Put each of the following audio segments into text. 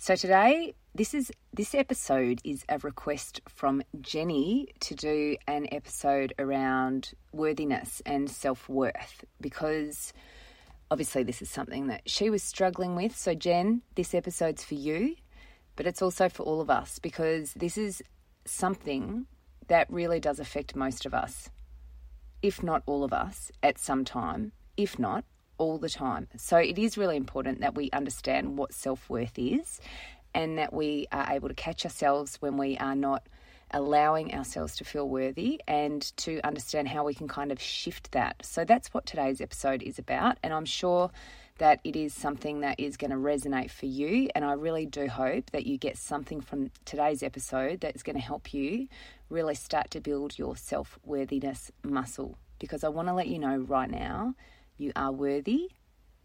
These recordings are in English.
So today, this is this episode is a request from Jenny to do an episode around worthiness and self-worth because obviously this is something that she was struggling with. So Jen, this episode's for you, but it's also for all of us because this is something that really does affect most of us, if not all of us, at some time, if not all the time. So it is really important that we understand what self worth is and that we are able to catch ourselves when we are not allowing ourselves to feel worthy and to understand how we can kind of shift that. So that's what today's episode is about. And I'm sure that it is something that is going to resonate for you. And I really do hope that you get something from today's episode that's going to help you really start to build your self worthiness muscle. Because I want to let you know right now you are worthy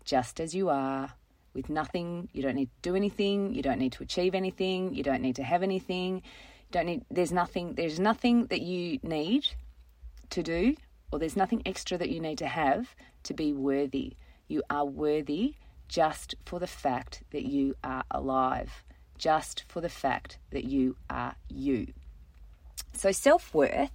just as you are, with nothing. You don't need to do anything. You don't need to achieve anything. You don't need to have anything. You don't need. There's nothing. There's nothing that you need to do, or there's nothing extra that you need to have to be worthy. You are worthy just for the fact that you are alive, just for the fact that you are you. So self worth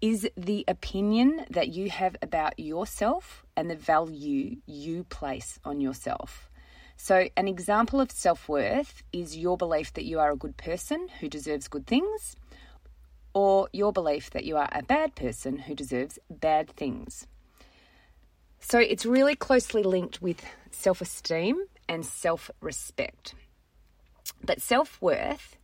is the opinion that you have about yourself and the value you place on yourself. So, an example of self worth is your belief that you are a good person who deserves good things, or your belief that you are a bad person who deserves bad things. So, it's really closely linked with self esteem and self respect. But self worth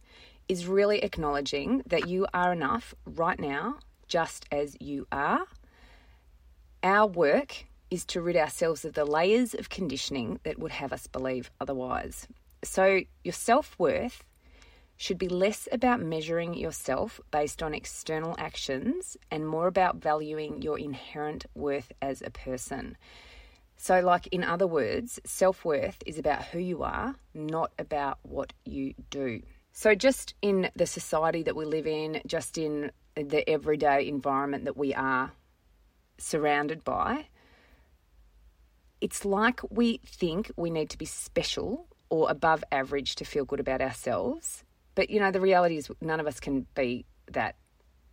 is really acknowledging that you are enough right now just as you are. Our work is to rid ourselves of the layers of conditioning that would have us believe otherwise. So, your self worth should be less about measuring yourself based on external actions and more about valuing your inherent worth as a person. So, like in other words, self worth is about who you are, not about what you do. So, just in the society that we live in, just in the everyday environment that we are surrounded by, it's like we think we need to be special or above average to feel good about ourselves. But you know, the reality is none of us can be that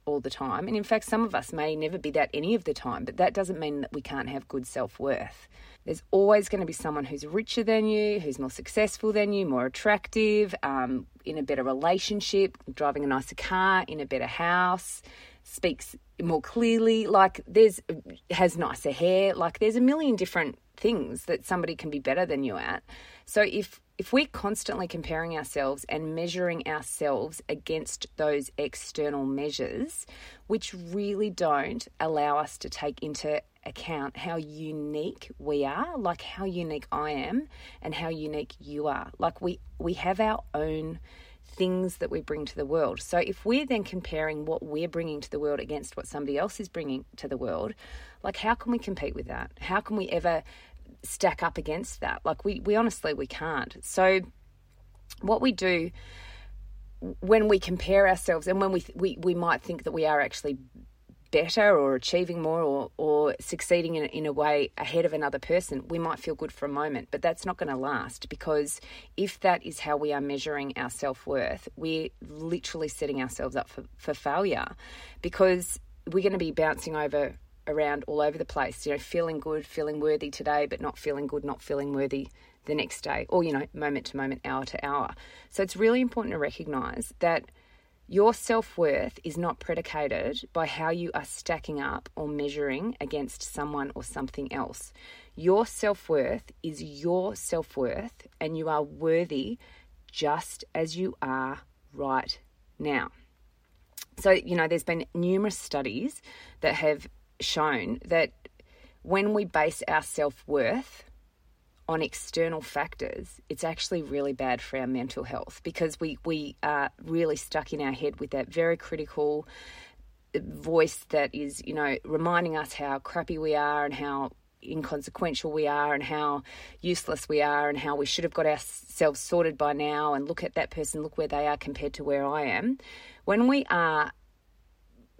all the time. And in fact, some of us may never be that any of the time, but that doesn't mean that we can't have good self worth. There's always going to be someone who's richer than you, who's more successful than you, more attractive, um, in a better relationship, driving a nicer car, in a better house, speaks more clearly. Like there's has nicer hair. Like there's a million different things that somebody can be better than you at. So if if we're constantly comparing ourselves and measuring ourselves against those external measures, which really don't allow us to take into account how unique we are, like how unique I am and how unique you are. Like we we have our own things that we bring to the world. So if we're then comparing what we're bringing to the world against what somebody else is bringing to the world, like how can we compete with that? How can we ever stack up against that? Like we we honestly we can't. So what we do when we compare ourselves and when we we we might think that we are actually better or achieving more or, or succeeding in, in a way ahead of another person, we might feel good for a moment, but that's not going to last because if that is how we are measuring our self worth, we're literally setting ourselves up for, for failure because we're going to be bouncing over around all over the place, you know, feeling good, feeling worthy today, but not feeling good, not feeling worthy the next day, or, you know, moment to moment, hour to hour. So it's really important to recognize that your self worth is not predicated by how you are stacking up or measuring against someone or something else. Your self worth is your self worth, and you are worthy just as you are right now. So, you know, there's been numerous studies that have shown that when we base our self worth on external factors, it's actually really bad for our mental health because we, we are really stuck in our head with that very critical voice that is, you know, reminding us how crappy we are and how inconsequential we are and how useless we are and how we should have got ourselves sorted by now and look at that person, look where they are compared to where I am. When we are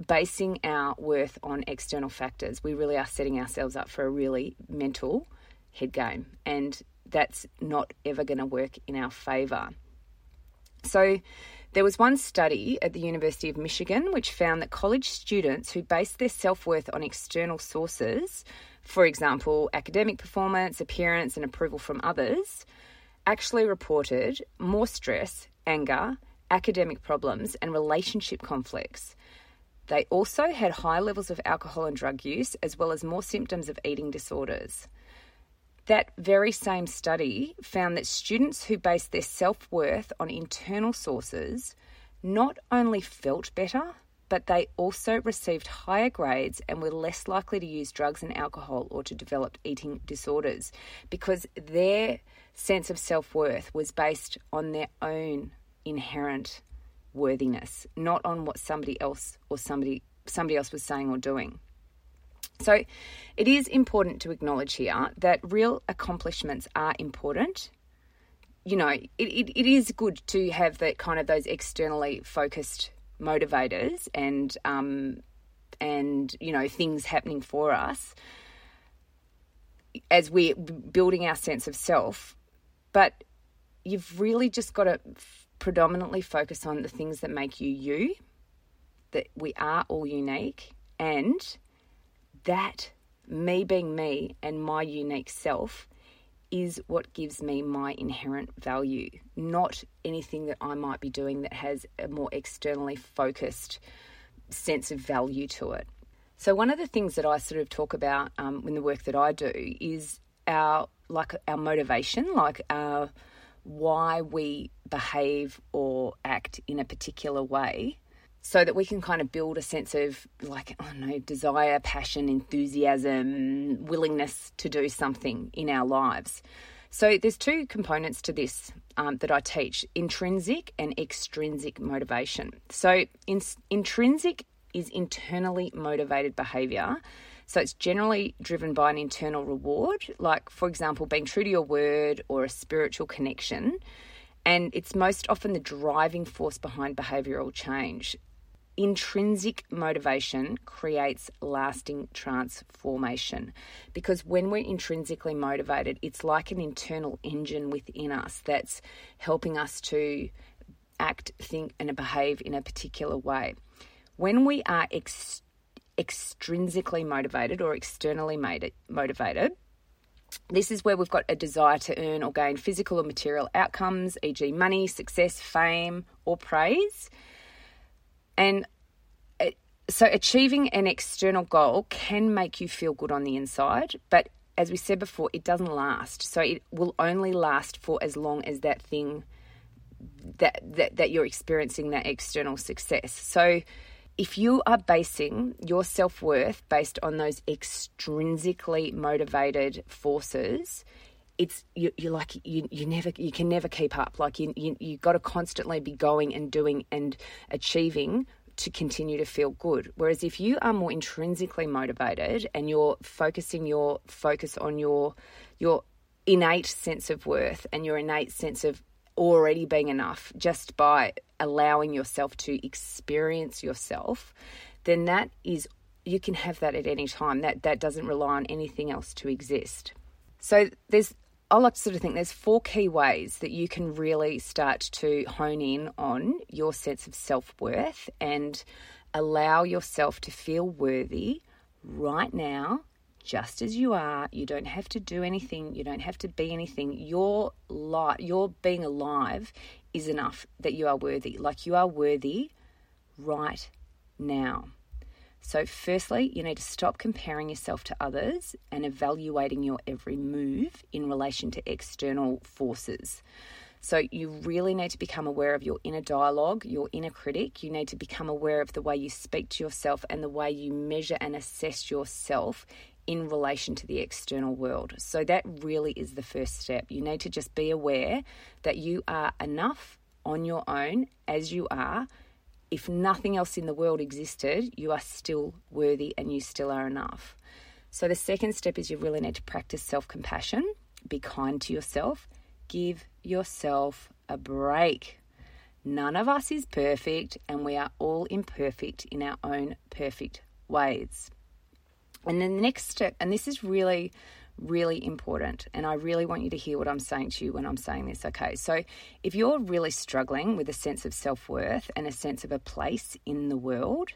basing our worth on external factors, we really are setting ourselves up for a really mental head game. And that's not ever going to work in our favour. So, there was one study at the University of Michigan which found that college students who base their self worth on external sources, for example, academic performance, appearance, and approval from others, actually reported more stress, anger, academic problems, and relationship conflicts. They also had high levels of alcohol and drug use, as well as more symptoms of eating disorders. That very same study found that students who based their self worth on internal sources not only felt better, but they also received higher grades and were less likely to use drugs and alcohol or to develop eating disorders because their sense of self worth was based on their own inherent worthiness, not on what somebody else or somebody somebody else was saying or doing. So it is important to acknowledge here that real accomplishments are important. You know, it, it, it is good to have that kind of those externally focused motivators and um, and you know things happening for us as we're building our sense of self. But you've really just got to predominantly focus on the things that make you you. That we are all unique and that, me being me and my unique self, is what gives me my inherent value, not anything that I might be doing that has a more externally focused sense of value to it. So one of the things that I sort of talk about um, in the work that I do is our like our motivation, like our why we behave or act in a particular way so that we can kind of build a sense of like I don't know desire, passion, enthusiasm, willingness to do something in our lives. So there's two components to this um, that I teach: intrinsic and extrinsic motivation. So in, intrinsic is internally motivated behavior. So it's generally driven by an internal reward, like for example, being true to your word or a spiritual connection. And it's most often the driving force behind behavioral change intrinsic motivation creates lasting transformation because when we're intrinsically motivated, it's like an internal engine within us that's helping us to act, think, and behave in a particular way. When we are ex- extrinsically motivated or externally motivated, this is where we've got a desire to earn or gain physical or material outcomes, e.g., money, success, fame, or praise and uh, so achieving an external goal can make you feel good on the inside, but as we said before, it doesn't last. So it will only last for as long as that thing that that, that you're experiencing that external success. So if you are basing your self-worth based on those extrinsically motivated forces, it's you, are like you, you never you can never keep up. Like you, you you got to constantly be going and doing and achieving to continue to feel good. Whereas if you are more intrinsically motivated and you're focusing your focus on your your innate sense of worth and your innate sense of already being enough just by allowing yourself to experience yourself then that is you can have that at any time that that doesn't rely on anything else to exist so there's I like to sort of think there's four key ways that you can really start to hone in on your sense of self worth and allow yourself to feel worthy right now, just as you are. You don't have to do anything, you don't have to be anything. Your life, your being alive is enough that you are worthy. Like you are worthy right now. So, firstly, you need to stop comparing yourself to others and evaluating your every move in relation to external forces. So, you really need to become aware of your inner dialogue, your inner critic. You need to become aware of the way you speak to yourself and the way you measure and assess yourself in relation to the external world. So that really is the first step. You need to just be aware that you are enough on your own as you are. If nothing else in the world existed, you are still worthy and you still are enough. So the second step is you really need to practice self compassion, be kind to yourself, give yourself a break. None of us is perfect, and we are all imperfect in our own perfect ways. And then the next step, and this is really, really important, and I really want you to hear what I'm saying to you when I'm saying this. Okay, so if you're really struggling with a sense of self worth and a sense of a place in the world,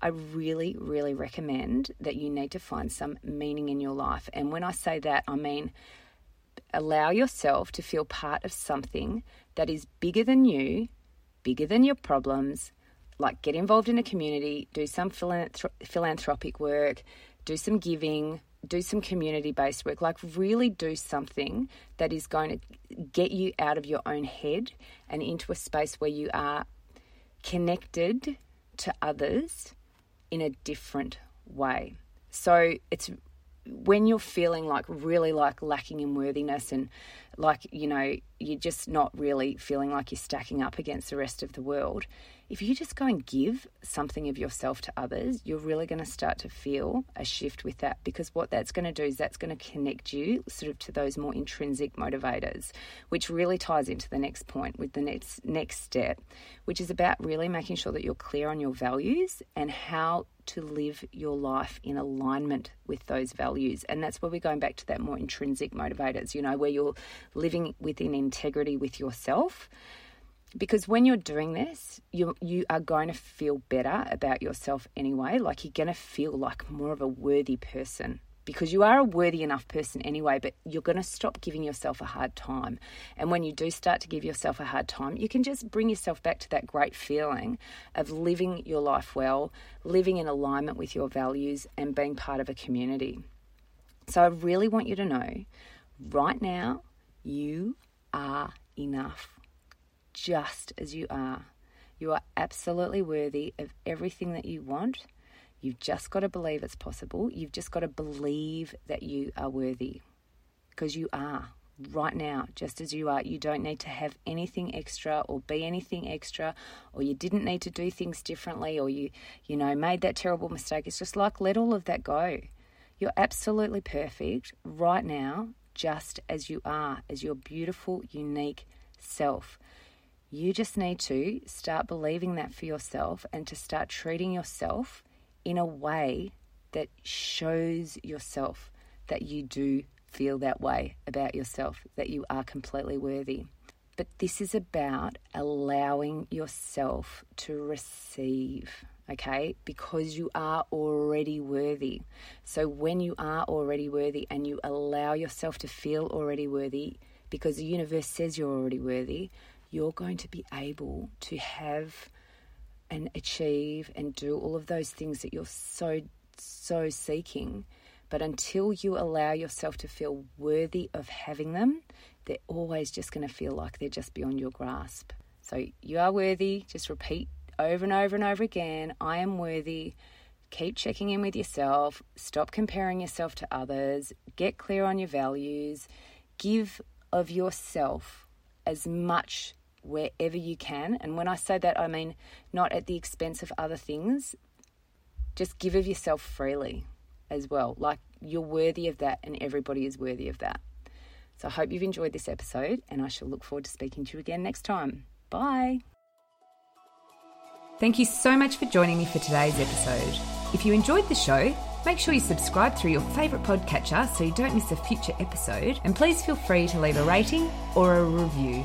I really, really recommend that you need to find some meaning in your life. And when I say that, I mean allow yourself to feel part of something that is bigger than you bigger than your problems, like get involved in a community, do some philanthrop- philanthropic work, do some giving, do some community based work, like really do something that is going to get you out of your own head and into a space where you are connected to others in a different way. So it's when you're feeling like really like lacking in worthiness and like you know you're just not really feeling like you're stacking up against the rest of the world if you just go and give something of yourself to others, you're really going to start to feel a shift with that because what that's going to do is that's going to connect you sort of to those more intrinsic motivators, which really ties into the next point with the next next step, which is about really making sure that you're clear on your values and how to live your life in alignment with those values. And that's where we're going back to that more intrinsic motivators, you know, where you're living within integrity with yourself because when you're doing this, you you are going to feel better about yourself anyway. Like you're going to feel like more of a worthy person because you are a worthy enough person anyway, but you're going to stop giving yourself a hard time. And when you do start to give yourself a hard time, you can just bring yourself back to that great feeling of living your life well, living in alignment with your values, and being part of a community. So I really want you to know right now, you are enough just as you are. You are absolutely worthy of everything that you want. You've just got to believe it's possible. You've just got to believe that you are worthy because you are right now, just as you are. You don't need to have anything extra or be anything extra, or you didn't need to do things differently, or you, you know, made that terrible mistake. It's just like let all of that go. You're absolutely perfect right now, just as you are, as your beautiful, unique self. You just need to start believing that for yourself and to start treating yourself in a way that shows yourself that you do feel that way about yourself, that you are completely worthy. But this is about allowing yourself to receive, okay? Because you are already worthy. So when you are already worthy and you allow yourself to feel already worthy, because the universe says you're already worthy, you're going to be able to have and achieve and do all of those things that you're so, so seeking. But until you allow yourself to feel worthy of having them, they're always just going to feel like they're just beyond your grasp. So you are worthy. Just repeat over and over and over again I am worthy. Keep checking in with yourself. Stop comparing yourself to others. Get clear on your values. Give of yourself as much wherever you can. And when I say that, I mean not at the expense of other things. Just give of yourself freely as well. Like you're worthy of that, and everybody is worthy of that. So I hope you've enjoyed this episode, and I shall look forward to speaking to you again next time. Bye. Thank you so much for joining me for today's episode. If you enjoyed the show, make sure you subscribe through your favourite podcatcher so you don't miss a future episode, and please feel free to leave a rating or a review.